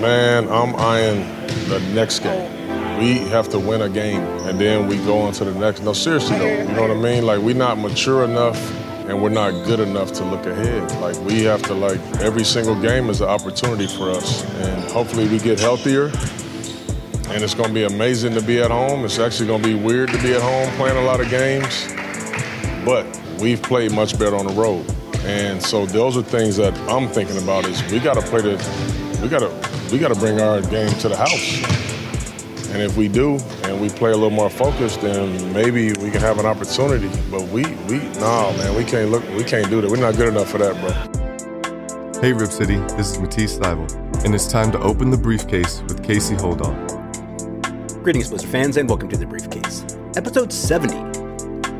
Man, I'm eyeing the next game. We have to win a game, and then we go on to the next. No, seriously though, you know what I mean? Like we're not mature enough, and we're not good enough to look ahead. Like we have to like every single game is an opportunity for us, and hopefully we get healthier. And it's going to be amazing to be at home. It's actually going to be weird to be at home playing a lot of games, but we've played much better on the road. And so those are things that I'm thinking about is we got to play the we got to we got to bring our game to the house. And if we do, and we play a little more focused, then maybe we can have an opportunity. But we we no man, we can't look we can't do that. We're not good enough for that, bro. Hey Rip City, this is Matisse Thybulle, and it's time to open the briefcase with Casey Holdahl. Greetings, Blizzard fans, and welcome to the Briefcase, episode 70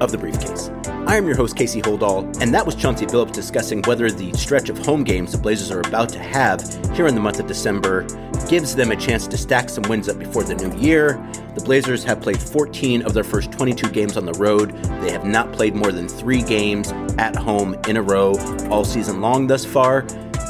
of the Briefcase. I am your host, Casey Holdahl, and that was Chauncey Billups discussing whether the stretch of home games the Blazers are about to have here in the month of December gives them a chance to stack some wins up before the new year. The Blazers have played 14 of their first 22 games on the road. They have not played more than three games at home in a row all season long thus far.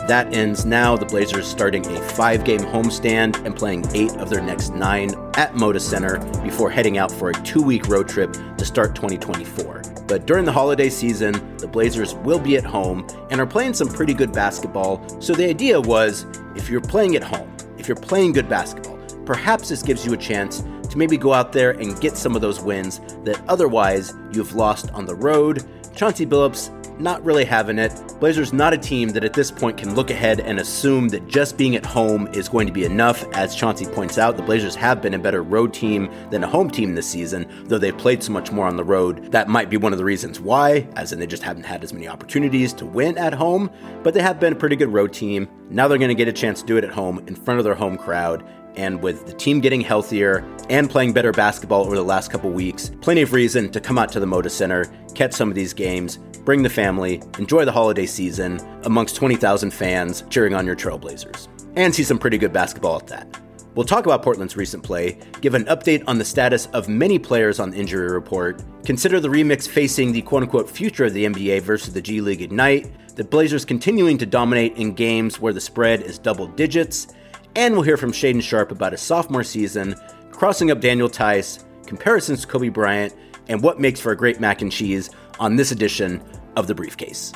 That ends now. The Blazers starting a five game homestand and playing eight of their next nine at Moda Center before heading out for a two week road trip to start 2024. But during the holiday season, the Blazers will be at home and are playing some pretty good basketball. So the idea was if you're playing at home, if you're playing good basketball, perhaps this gives you a chance to maybe go out there and get some of those wins that otherwise you've lost on the road. Chauncey Billups not really having it. Blazers not a team that at this point can look ahead and assume that just being at home is going to be enough. As Chauncey points out, the Blazers have been a better road team than a home team this season, though they've played so much more on the road. That might be one of the reasons why, as in they just haven't had as many opportunities to win at home, but they have been a pretty good road team. Now they're going to get a chance to do it at home in front of their home crowd and with the team getting healthier and playing better basketball over the last couple weeks, plenty of reason to come out to the Moda Center, catch some of these games, bring the family, enjoy the holiday season amongst 20,000 fans cheering on your Trailblazers, and see some pretty good basketball at that. We'll talk about Portland's recent play, give an update on the status of many players on the injury report, consider the remix facing the quote unquote future of the NBA versus the G League Ignite, the Blazers continuing to dominate in games where the spread is double digits, and we'll hear from Shaedon Sharpe about his sophomore season, crossing up Daniel Theis, comparisons to Kobe Bryant, and what makes for a great mac and cheese on this edition of the briefcase.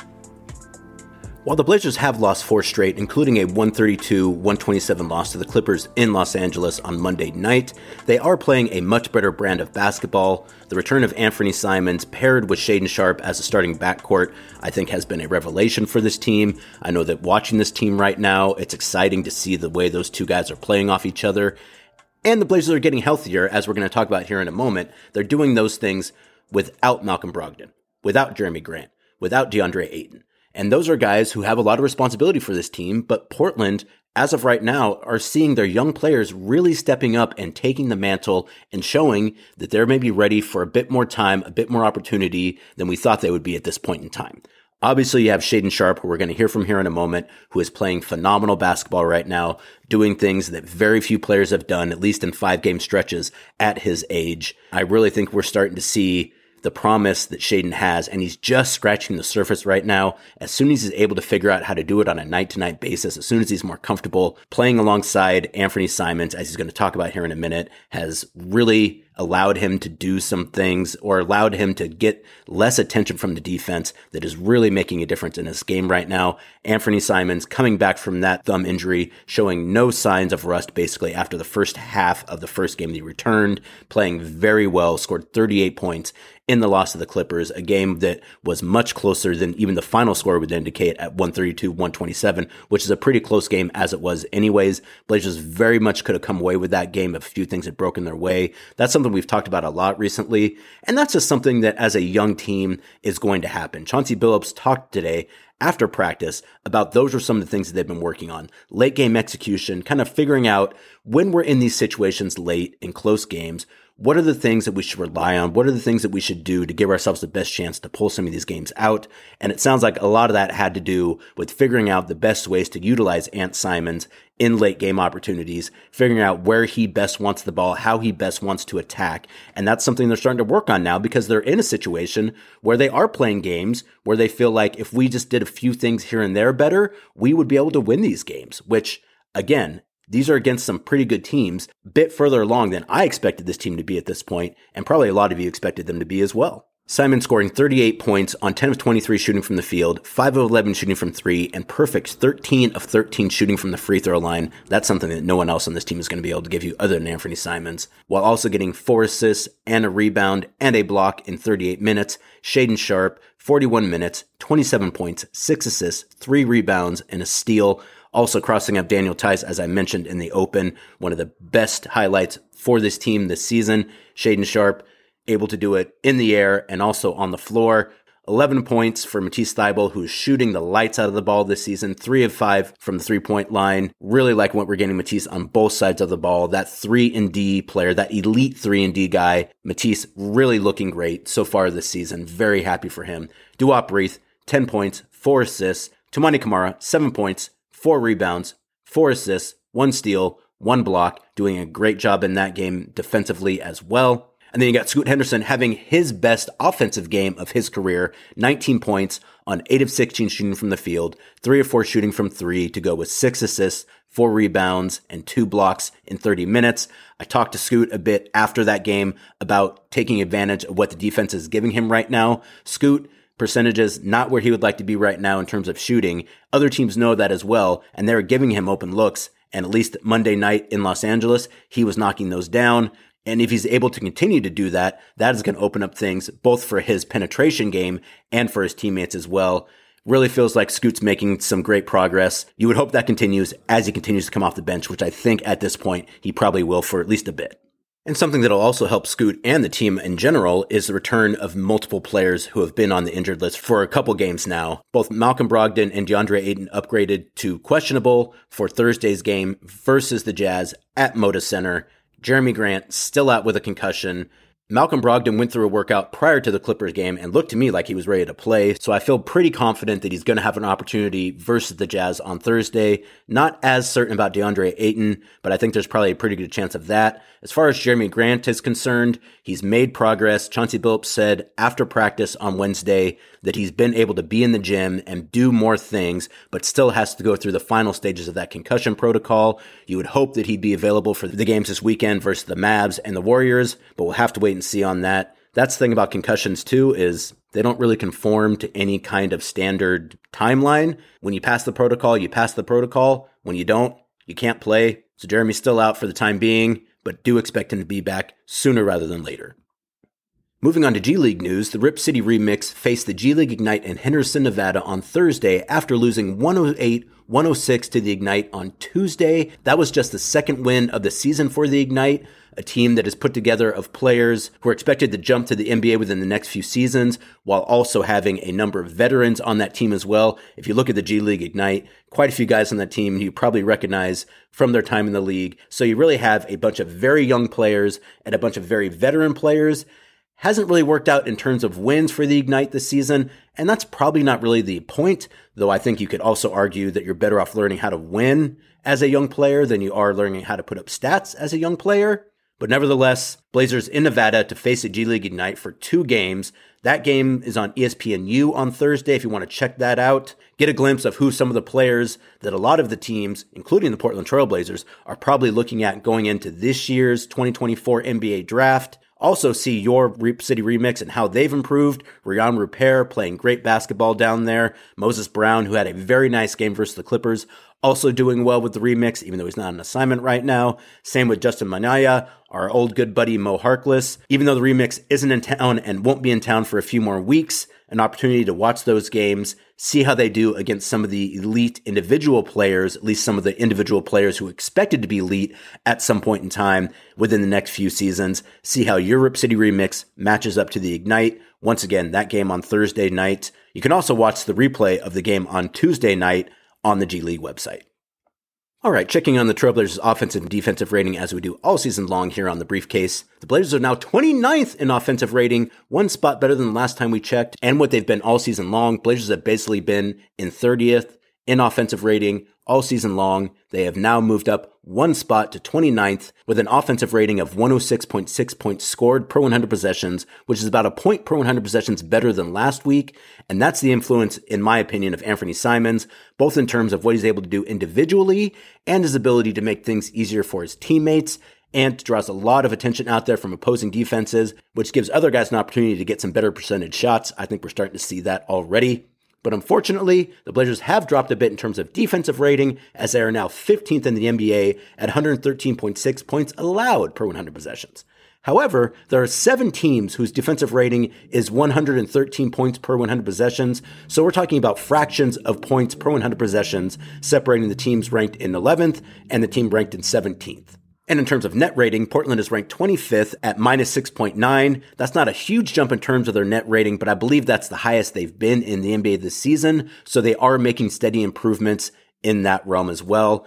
While the Blazers have lost four straight, including a 132 127 loss to the Clippers in Los Angeles on Monday night, they are playing a much better brand of basketball. The return of Anfernee Simons, paired with Shaedon Sharpe as a starting backcourt, I think has been a revelation for this team. I know that watching this team right now, it's exciting to see the way those two guys are playing off each other. And the Blazers are getting healthier, as we're going to talk about here in a moment. They're doing those things without Malcolm Brogdon, without Jerami Grant, without DeAndre Ayton. And those are guys who have a lot of responsibility for this team, but Portland, as of right now, are seeing their young players really stepping up and taking the mantle and showing that they're maybe ready for a bit more time, a bit more opportunity than we thought they would be at this point in time. Obviously, you have Shaedon Sharpe, who we're going to hear from here in a moment, who is playing phenomenal basketball right now, doing things that very few players have done, at least in five game stretches at his age. I really think we're starting to see the promise that Shaedon has, and he's just scratching the surface right now. As soon as he's able to figure out how to do it on a night to night basis, as soon as he's more comfortable playing alongside Anfernee Simons, as he's going to talk about here in a minute, has really allowed him to do some things or allowed him to get less attention from the defense that is really making a difference in his game right now. Anfernee Simons coming back from that thumb injury, showing no signs of rust basically after the first half of the first game that he returned, playing very well, scored 38 points in the loss of the Clippers, a game that was much closer than even the final score would indicate at 132 127, which is a pretty close game as it was, anyways. Blazers very much could have come away with that game if a few things had broken their way. That's something we've talked about a lot recently, and that's just something that as a young team is going to happen. Chauncey Billups talked today after practice about those are some of the things that they've been working on. Late game execution, kind of figuring out when we're in these situations late in close games, what are the things that we should rely on? What are the things that we should do to give ourselves the best chance to pull some of these games out? And it sounds like a lot of that had to do with figuring out the best ways to utilize Ant Simons in late game opportunities, figuring out where he best wants the ball, how he best wants to attack. And that's something they're starting to work on now because they're in a situation where they are playing games where they feel like if we just did a few things here and there better, we would be able to win these games, which again, These are against some pretty good teams, bit further along than I expected this team to be at this point, and probably a lot of you expected them to be as well. Simon scoring 38 points on 10 of 23 shooting from the field, 5 of 11 shooting from 3, and perfect 13 of 13 shooting from the free throw line. That's something that no one else on this team is going to be able to give you other than Anfernee Simons, while also getting 4 assists and a rebound and a block in 38 minutes. Shaedon Sharpe, 41 minutes, 27 points, 6 assists, 3 rebounds, and a steal. Also crossing up Daniel Theis, as I mentioned in the open, one of the best highlights for this team this season. Shaedon Sharpe able to do it in the air and also on the floor. 11 points for Matisse Thybulle, who's shooting the lights out of the ball this season. Three of five from the three point line. Really like what we're getting Matisse on both sides of the ball. That three and D player, that elite three and D guy, Matisse really looking great so far this season. Very happy for him. Duop Reath, 10 points, four assists. Toumani Camara, seven points, four rebounds, four assists, one steal, one block, doing a great job in that game defensively as well. And then you got Scoot Henderson having his best offensive game of his career 19 points on 8 of 16 shooting from the field, 3 of 4 shooting from 3 to go with 6 assists, 4 rebounds, and 2 blocks in 30 minutes. I talked to Scoot a bit after that game about taking advantage of what the defense is giving him right now. Scoot, percentages not where he would like to be right now in terms of shooting. Other teams know that as well, and they're giving him open looks. And at least Monday night in Los Angeles, he was knocking those down. And if he's able to continue to do that, that is going to open up things both for his penetration game and for his teammates as well. Really feels like Scoot's making some great progress. You would hope that continues as he continues to come off the bench, which I think at this point he probably will for at least a bit. And something that'll also help Scoot and the team in general is the return of multiple players who have been on the injured list for a couple games now. Both Malcolm Brogdon and DeAndre Ayton upgraded to questionable for Thursday's game versus the Jazz at Moda Center. Jerami Grant still out with a concussion. Malcolm Brogdon went through a workout prior to the Clippers game and looked to me like he was ready to play. So I feel pretty confident that he's going to have an opportunity versus the Jazz on Thursday. Not as certain about DeAndre Ayton, but I think there's probably a pretty good chance of that. As far as Jerami Grant is concerned, he's made progress. Chauncey Billups said after practice on Wednesday that he's been able to be in the gym and do more things, but still has to go through the final stages of that concussion protocol. You would hope that he'd be available for the games this weekend versus the Mavs and the Warriors, but we'll have to wait and see on that. That's the thing about concussions too is they don't really conform to any kind of standard timeline. When you pass the protocol, you pass the protocol. When you don't, you can't play. So Jerami's still out for the time being, but do expect him to be back sooner rather than later. Moving on to G League news, the Rip City Remix faced the G League Ignite in Henderson, Nevada on Thursday after losing 108 106 to the Ignite on Tuesday. That was just the second win of the season for the Ignite, a team that is put together of players who are expected to jump to the NBA within the next few seasons, while also having a number of veterans on that team as well. If you look at the G League Ignite, quite a few guys on that team you probably recognize from their time in the league. So you really have a bunch of very young players and a bunch of very veteran players hasn't really worked out in terms of wins for the Ignite this season, and that's probably not really the point, though I think you could also argue that you're better off learning how to win as a young player than you are learning how to put up stats as a young player. But nevertheless, Blazers in Nevada to face a G League Ignite for two games. That game is on ESPNU on Thursday if you want to check that out. Get a glimpse of who some of the players that a lot of the teams, including the Portland Trail Blazers, are probably looking at going into this year's 2024 NBA draft. Also, see your Rip City remix and how they've improved. Rayan Rupert playing great basketball down there. Moses Brown, who had a very nice game versus the Clippers, also doing well with the remix, even though he's not on assignment right now. Same with Justin Minaya, our old good buddy Mo Harkless. Even though the remix isn't in town and won't be in town for a few more weeks, an opportunity to watch those games, see how they do against some of the elite individual players, at least some of the individual players who expected to be elite at some point in time within the next few seasons, see how your Rip City remix matches up to the Ignite. Once again, that game on Thursday night. You can also watch the replay of the game on Tuesday night on the G League website. All right, checking on the Trailblazers' offensive and defensive rating as we do all season long here on the briefcase. The Blazers are now 29th in offensive rating, one spot better than the last time we checked, and what they've been all season long. Blazers have basically been in 30th in offensive rating all season long. They have now moved up one spot to 29th with an offensive rating of 106.6 points scored per 100 possessions, which is about a point per 100 possessions better than last week. And that's the influence, in my opinion, of Anfernee Simons, both in terms of what he's able to do individually and his ability to make things easier for his teammates. Ant draws a lot of attention out there from opposing defenses, which gives other guys an opportunity to get some better percentage shots. I think we're starting to see that already. But unfortunately, the Blazers have dropped a bit in terms of defensive rating, as they are now 15th in the NBA at 113.6 points allowed per 100 possessions. However, there are seven teams whose defensive rating is 113 points per 100 possessions. So we're talking about fractions of points per 100 possessions, separating the teams ranked in 11th and the team ranked in 17th. And in terms of net rating, Portland is ranked 25th at minus 6.9. That's not a huge jump in terms of their net rating, but I believe that's the highest they've been in the NBA this season. So they are making steady improvements in that realm as well.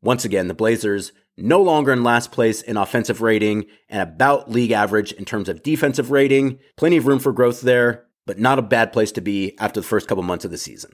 Once again, the Blazers no longer in last place in offensive rating and about league average in terms of defensive rating. Plenty of room for growth there, but not a bad place to be after the first couple months of the season.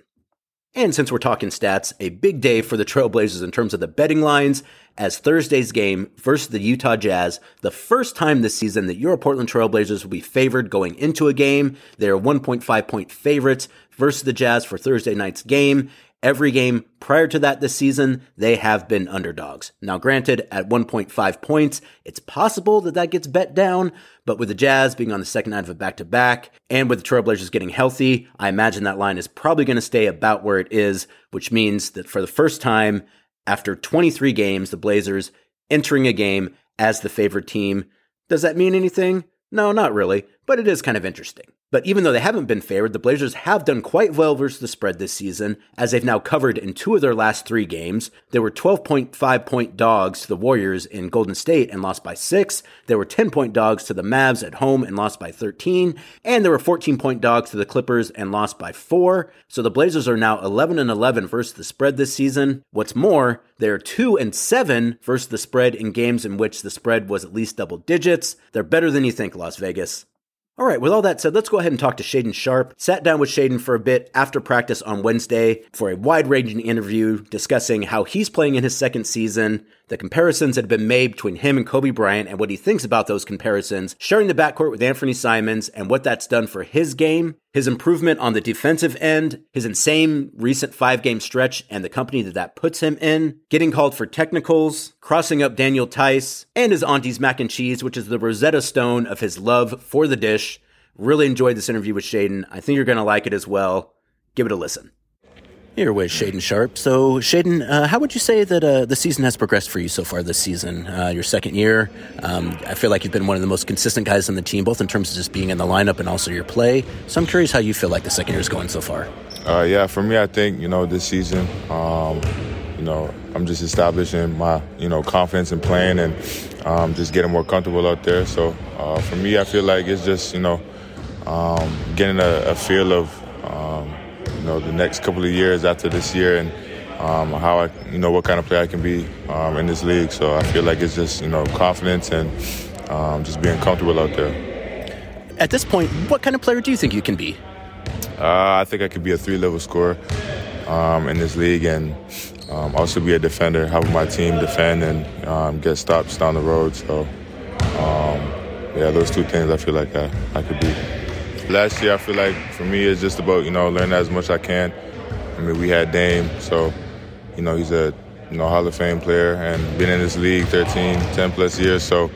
And since we're talking stats, a big day for the Trailblazers in terms of the betting lines as Thursday's game versus the Utah Jazz, the first time this season that your Portland Trailblazers will be favored going into a game. They're 1.5 point favorites versus the Jazz for Thursday night's game. Every game prior to that this season, they have been underdogs. Now, granted, at 1.5 points, it's possible that that gets bet down, but with the Jazz being on the second night of a back to back and with the Trailblazers getting healthy, I imagine that line is probably going to stay about where it is, which means that for the first time after 23 games, the Blazers entering a game as the favored team. Does that mean anything? No, not really, but it is kind of interesting. But even though they haven't been favored, the Blazers have done quite well versus the spread this season, as they've now covered in two of their last three games. There were 12.5 point dogs to the Warriors in Golden State and lost by six. There were 10 point dogs to the Mavs at home and lost by 13. And there were 14 point dogs to the Clippers and lost by four. So the Blazers are now 11 and 11 versus the spread this season. What's more, they're 2 and 7 versus the spread in games in which the spread was at least double digits. They're better than you think, Las Vegas. All right, with all that said, let's go ahead and talk to Shaedon Sharpe. Sat down with Shaedon for a bit after practice on Wednesday for a wide ranging interview discussing how he's playing in his second season, the comparisons that have been made between him and Kobe Bryant and what he thinks about those comparisons, sharing the backcourt with Anfernee Simons and what that's done for his game, his improvement on the defensive end, his insane recent five game stretch and the company that that puts him in, getting called for technicals, crossing up Daniel Theis, and his auntie's mac and cheese, which is the Rosetta Stone of his love for the dish. Really enjoyed this interview with Shaedon. I think you're going to like it as well. Give it a listen. Here with Shaedon Sharpe. So, Shaedon, uh, how would you say that uh, the season has progressed for you so far this season? Uh, your second year, um, I feel like you've been one of the most consistent guys on the team, both in terms of just being in the lineup and also your play. So, I'm curious how you feel like the second year is going so far. Uh, yeah, for me, I think you know this season, um, you know, I'm just establishing my you know confidence in playing and um, just getting more comfortable out there. So, uh, for me, I feel like it's just you know um, getting a, a feel of know the next couple of years after this year and um, how I you know what kind of player I can be um, in this league. So I feel like it's just you know confidence and um, just being comfortable out there. At this point, what kind of player do you think you can be? Uh, I think I could be a three-level scorer um, in this league and um, also be a defender, help my team defend and um, get stops down the road. So yeah, those two things I feel like I, I could be last year I feel like for me it's just about you know learning as much as I can. I mean we had Dame, so you know he's a you know Hall of Fame player and been in this league 13, 10 plus years. So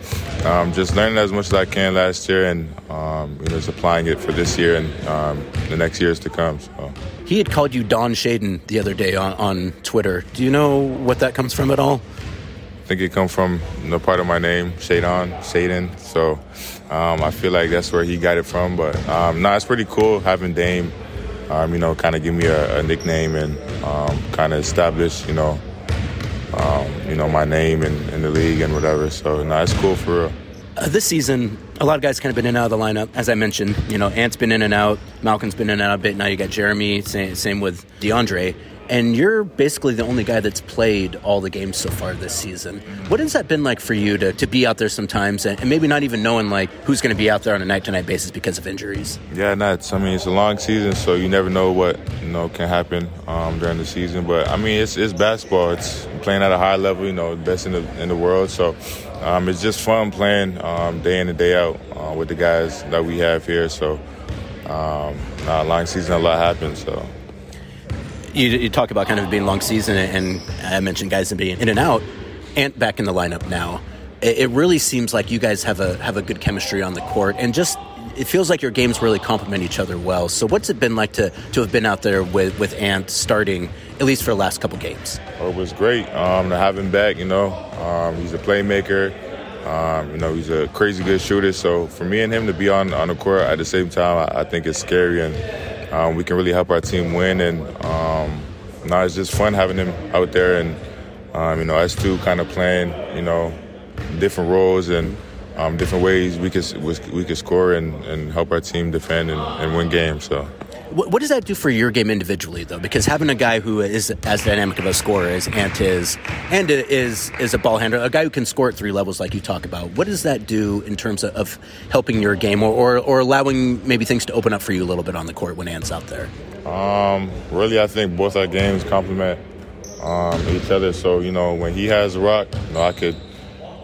um, just learning as much as I can last year and um, you know just applying it for this year and um, the next years to come. So. He had called you Don Shaden the other day on, on Twitter. Do you know what that comes from at all? I think it comes from you know, part of my name, Shadon, Shaden. So um, I feel like that's where he got it from. But um, no, it's pretty cool having Dame, um, you know, kind of give me a, a nickname and um, kind of establish, you know, um, you know, my name in, in, the league and whatever. So no, it's cool for real. Uh, this season, a lot of guys kind of been in and out of the lineup. As I mentioned, you know, Ant's been in and out, Malcolm's been in and out a bit. Now you got Jeremy, same, same with DeAndre and you're basically the only guy that's played all the games so far this season. What has that been like for you to, to be out there sometimes and, and maybe not even knowing like who's going to be out there on a night to night basis because of injuries? Yeah, nuts. I mean, it's a long season, so you never know what you know can happen um, during the season. But I mean, it's, it's basketball. It's playing at a high level. You know, best in the in the world. So um, it's just fun playing um, day in and day out uh, with the guys that we have here. So um, uh, long season, a lot happens. So you, you, talk about kind of being long season, and I mentioned guys being in and out. Ant back in the lineup now. It, it really seems like you guys have a have a good chemistry on the court, and just it feels like your games really complement each other well. So, what's it been like to to have been out there with with Ant starting at least for the last couple games? Oh, it was great um, to have him back. You know, um, he's a playmaker. Um, you know, he's a crazy good shooter. So for me and him to be on on the court at the same time, I, I think it's scary and um, we can really help our team win. And um, now it's just fun having him out there, and um, you know, us two kind of playing, you know, different roles and um, different ways we could we could score and, and help our team defend and, and win games. So. What, what, does that do for your game individually, though? Because having a guy who is as dynamic of a scorer as Ant is, and is is a ball handler, a guy who can score at three levels, like you talk about, what does that do in terms of, of helping your game, or, or, or allowing maybe things to open up for you a little bit on the court when Ant's out there? Um, really, I think both our games complement um, each other. So you know, when he has a rock, you know, I could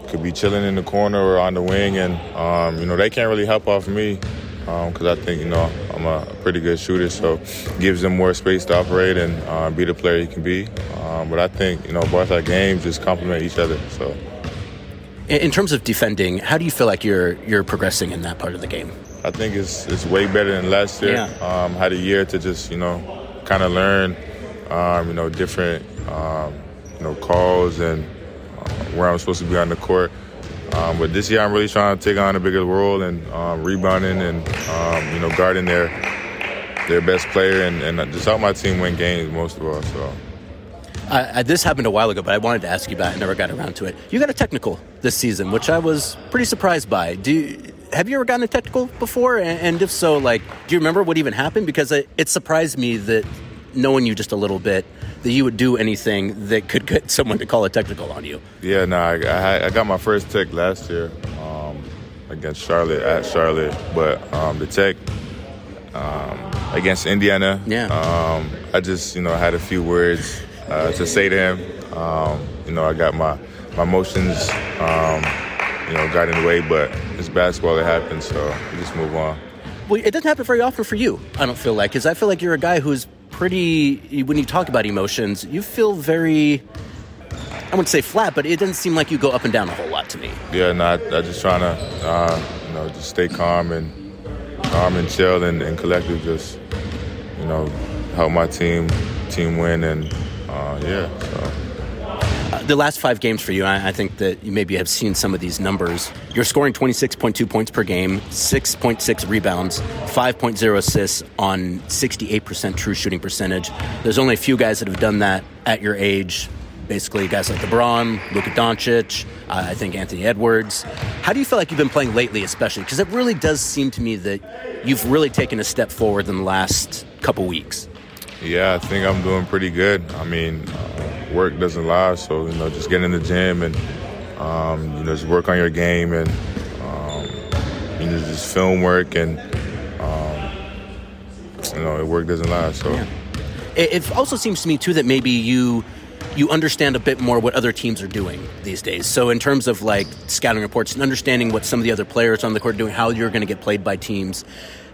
could be chilling in the corner or on the wing, and um, you know, they can't really help off me because um, I think you know I'm a pretty good shooter, so gives him more space to operate and uh, be the player he can be. Um, but I think you know both our games just complement each other. So, in terms of defending, how do you feel like you're you're progressing in that part of the game? I think it's it's way better than last year. Yeah. Um, had a year to just you know kind of learn um, you know different um, you know calls and uh, where I'm supposed to be on the court. Um, but this year, I'm really trying to take on a bigger role and um, rebounding and um, you know guarding their their best player and, and, just help my team win games most of all. So. Uh, this happened a while ago, but I wanted to ask you about it. I never got around to it. You got a technical this season, which I was pretty surprised by. Do you, have you ever gotten a technical before? And, if so, like, do you remember what even happened? Because it, it surprised me that knowing you just a little bit, that you would do anything that could get someone to call a technical on you. Yeah, no, I, I, I got my first tech last year um, against Charlotte at Charlotte, but um, the tech um, against Indiana, yeah, um, I just you know had a few words uh, to say to him. Um, you know, I got my my motions, um, you know, got in the way, but it's basketball. It happens, so we just move on. Well, it doesn't happen very often for you. I don't feel like because I feel like you're a guy who's pretty when you talk about emotions you feel very i wouldn't say flat but it doesn't seem like you go up and down a whole lot to me. Yeah no i, I just trying to uh, you know just stay calm and calm and chill and, and collective just you know help my team team win and uh, yeah so the last five games for you, I, I, think that you maybe have seen some of these numbers. You're scoring 26.2 points per game, 6.6 rebounds, 5.0 assists on 68% true shooting percentage. There's only a few guys that have done that at your age. Basically, guys like LeBron, Luka Doncic, uh, I think Anthony Edwards. How do you feel like you've been playing lately, especially? Because it really does seem to me that you've really taken a step forward in the last couple weeks. Yeah, I think I'm doing pretty good. I mean, uh, work doesn't lie, so you know, just get in the gym and um, you know, just work on your game and um, you know, just film work and um, you know, work doesn't lie. So yeah. it also seems to me too that maybe you you understand a bit more what other teams are doing these days. So in terms of like scouting reports and understanding what some of the other players on the court are doing, how you're going to get played by teams,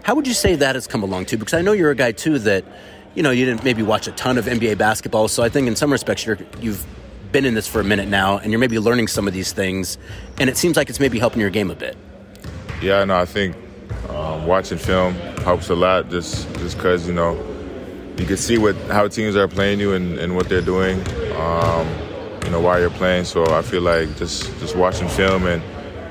how would you say that has come along too? Because I know you're a guy too that you know, you didn't maybe watch a ton of NBA basketball. So I think in some respects, you're, you've been in this for a minute now, and you're maybe learning some of these things, and it seems like it's maybe helping your game a bit. Yeah, no, I think um, watching film helps a lot, just just because you know you can see what how teams are playing you and, and what they're doing, um, you know, while you're playing. So I feel like just just watching film and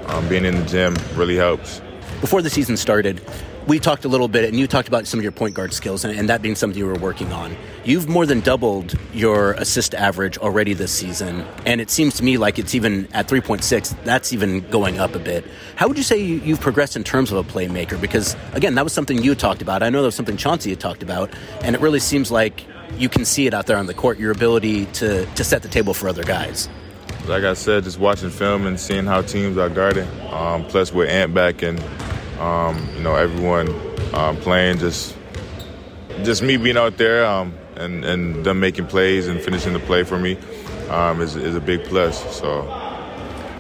um, being in the gym really helps. Before the season started, we talked a little bit, and you talked about some of your point guard skills, and, and, that being something you were working on. You've more than doubled your assist average already this season, and it seems to me like it's even at 3.6, that's even going up a bit. How would you say you, have progressed in terms of a playmaker? Because, again, that was something you talked about. I know that was something Chauncey had talked about, and it really seems like you can see it out there on the court, your ability to, to set the table for other guys. Like I said, just watching film and seeing how teams are guarding, um, plus with Ant back and um, you know, everyone um, playing, just just me being out there um, and and them making plays and finishing the play for me um, is is a big plus. So.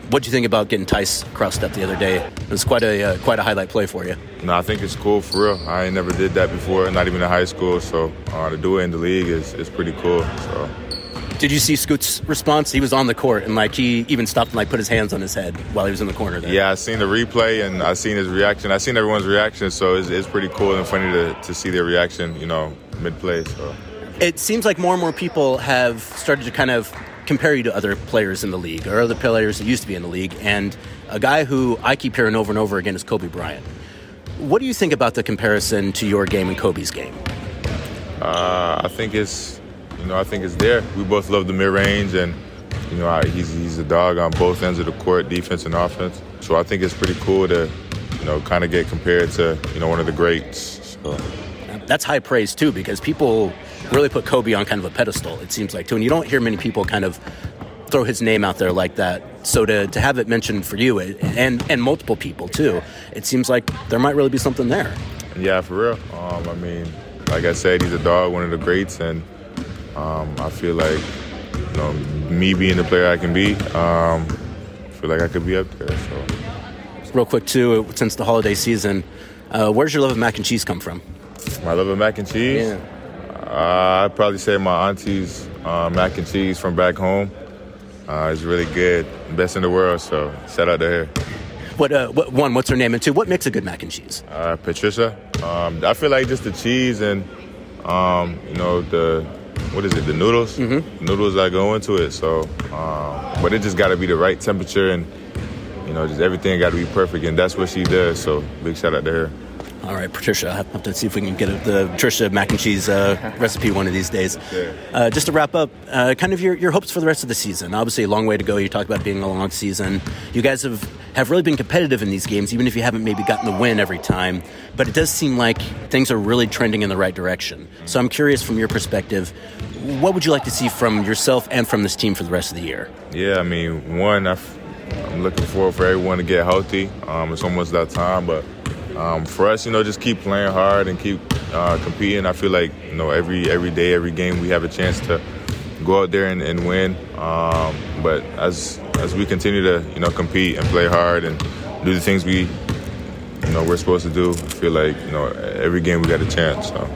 What do you think about getting Theis crossed up the other day? It was quite a uh, quite a highlight play for you. No, I think it's cool for real. I never did that before, not even in high school. So uh, to do it in the league is, is pretty cool. So did you see Scoot's response? He was on the court and like he even stopped and like put his hands on his head while he was in the corner there. Yeah, I seen the replay and I seen his reaction. I seen everyone's reaction, so it's, it's pretty cool and funny to, to see their reaction, you know, mid play. So it seems like more and more people have started to kind of compare you to other players in the league or other players that used to be in the league. And a guy who I keep hearing over and over again is Kobe Bryant. What do you think about the comparison to your game and Kobe's game? Uh, I think it's you know, I think it's there. We both love the mid range, and you know, he's he's a dog on both ends of the court, defense and offense. So I think it's pretty cool to, you know, kind of get compared to you know one of the greats. So. That's high praise too, because people really put Kobe on kind of a pedestal. It seems like too, and you don't hear many people kind of throw his name out there like that. So to, to have it mentioned for you and and multiple people too, it seems like there might really be something there. Yeah, for real. Um, I mean, like I said, he's a dog, one of the greats, and um, I feel like, you know, me being the player I can be, um, I feel like I could be up there. So. Real quick too, since the holiday season, uh, where's your love of mac and cheese come from? My love of mac and cheese? Yeah. Uh, I'd probably say my auntie's uh, mac and cheese from back home. Uh, it's really good, best in the world. So shout out to her. What, uh, what, one? What's her name? And two, what makes a good mac and cheese? Uh, Patricia. Um, I feel like just the cheese and um, you know the what is it? The noodles, mm-hmm. noodles that go into it. So, um, but it just got to be the right temperature, and you know, just everything got to be perfect, and that's what she does. So, big shout out to her. All right, Patricia, I have to see if we can get the Patricia mac and cheese uh, recipe one of these days. Uh, just to wrap up, uh, kind of your, your hopes for the rest of the season. Obviously, a long way to go. You talked about being a long season. You guys have, have really been competitive in these games, even if you haven't maybe gotten the win every time. But it does seem like things are really trending in the right direction. So I'm curious from your perspective, what would you like to see from yourself and from this team for the rest of the year? Yeah, I mean, one, i am looking forward for everyone to get healthy. Um, it's almost that time, but um, for us, you know, just keep playing hard and keep uh, competing. I feel like you know every every day, every game, we have a chance to go out there and, and win. Um, but as as we continue to you know compete and play hard and do the things we you know we're supposed to do, I feel like you know every game we got a chance. So.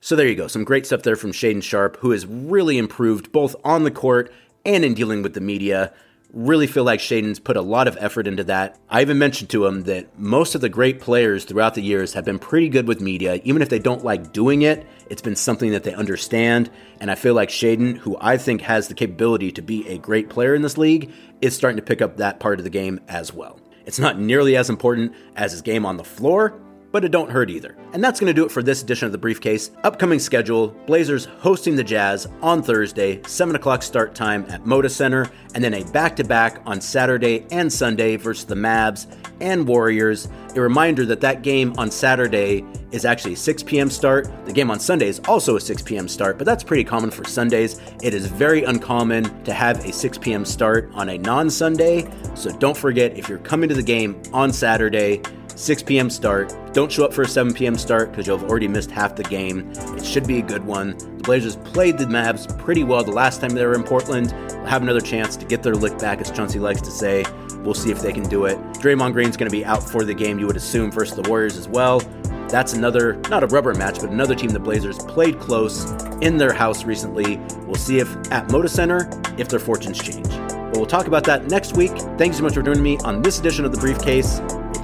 So there you go. Some great stuff there from Shaedon Sharpe, who has really improved both on the court and in dealing with the media. Really feel like Shaedon's put a lot of effort into that. I even mentioned to him that most of the great players throughout the years have been pretty good with media. Even if they don't like doing it, it's been something that they understand. And I feel like Shaedon, who I think has the capability to be a great player in this league, is starting to pick up that part of the game as well. It's not nearly as important as his game on the floor, but it don't hurt either. And that's going to do it for this edition of the Briefcase. Upcoming schedule Blazers hosting the Jazz on Thursday, 7 o'clock start time at Moda Center, and then a back to back on Saturday and Sunday versus the Mavs and Warriors. A reminder that that game on Saturday is actually a 6 p.m. start. The game on Sunday is also a 6 p.m. start, but that's pretty common for Sundays. It is very uncommon to have a 6 p.m. start on a non Sunday, so don't forget if you're coming to the game on Saturday, 6 p.m. start. Don't show up for a 7 p.m. start because you'll have already missed half the game. It should be a good one. The Blazers played the Mavs pretty well the last time they were in Portland. They'll have another chance to get their lick back, as Chauncey likes to say. We'll see if they can do it. Draymond Green's going to be out for the game, you would assume, versus the Warriors as well. That's another, not a rubber match, but another team the Blazers played close in their house recently. We'll see if at Moda Center, if their fortunes change. But we'll talk about that next week. Thanks so much for joining me on this edition of The Briefcase.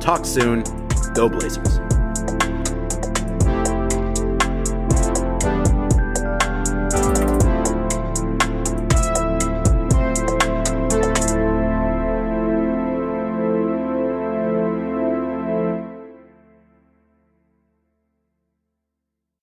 Talk soon. Go Blazers.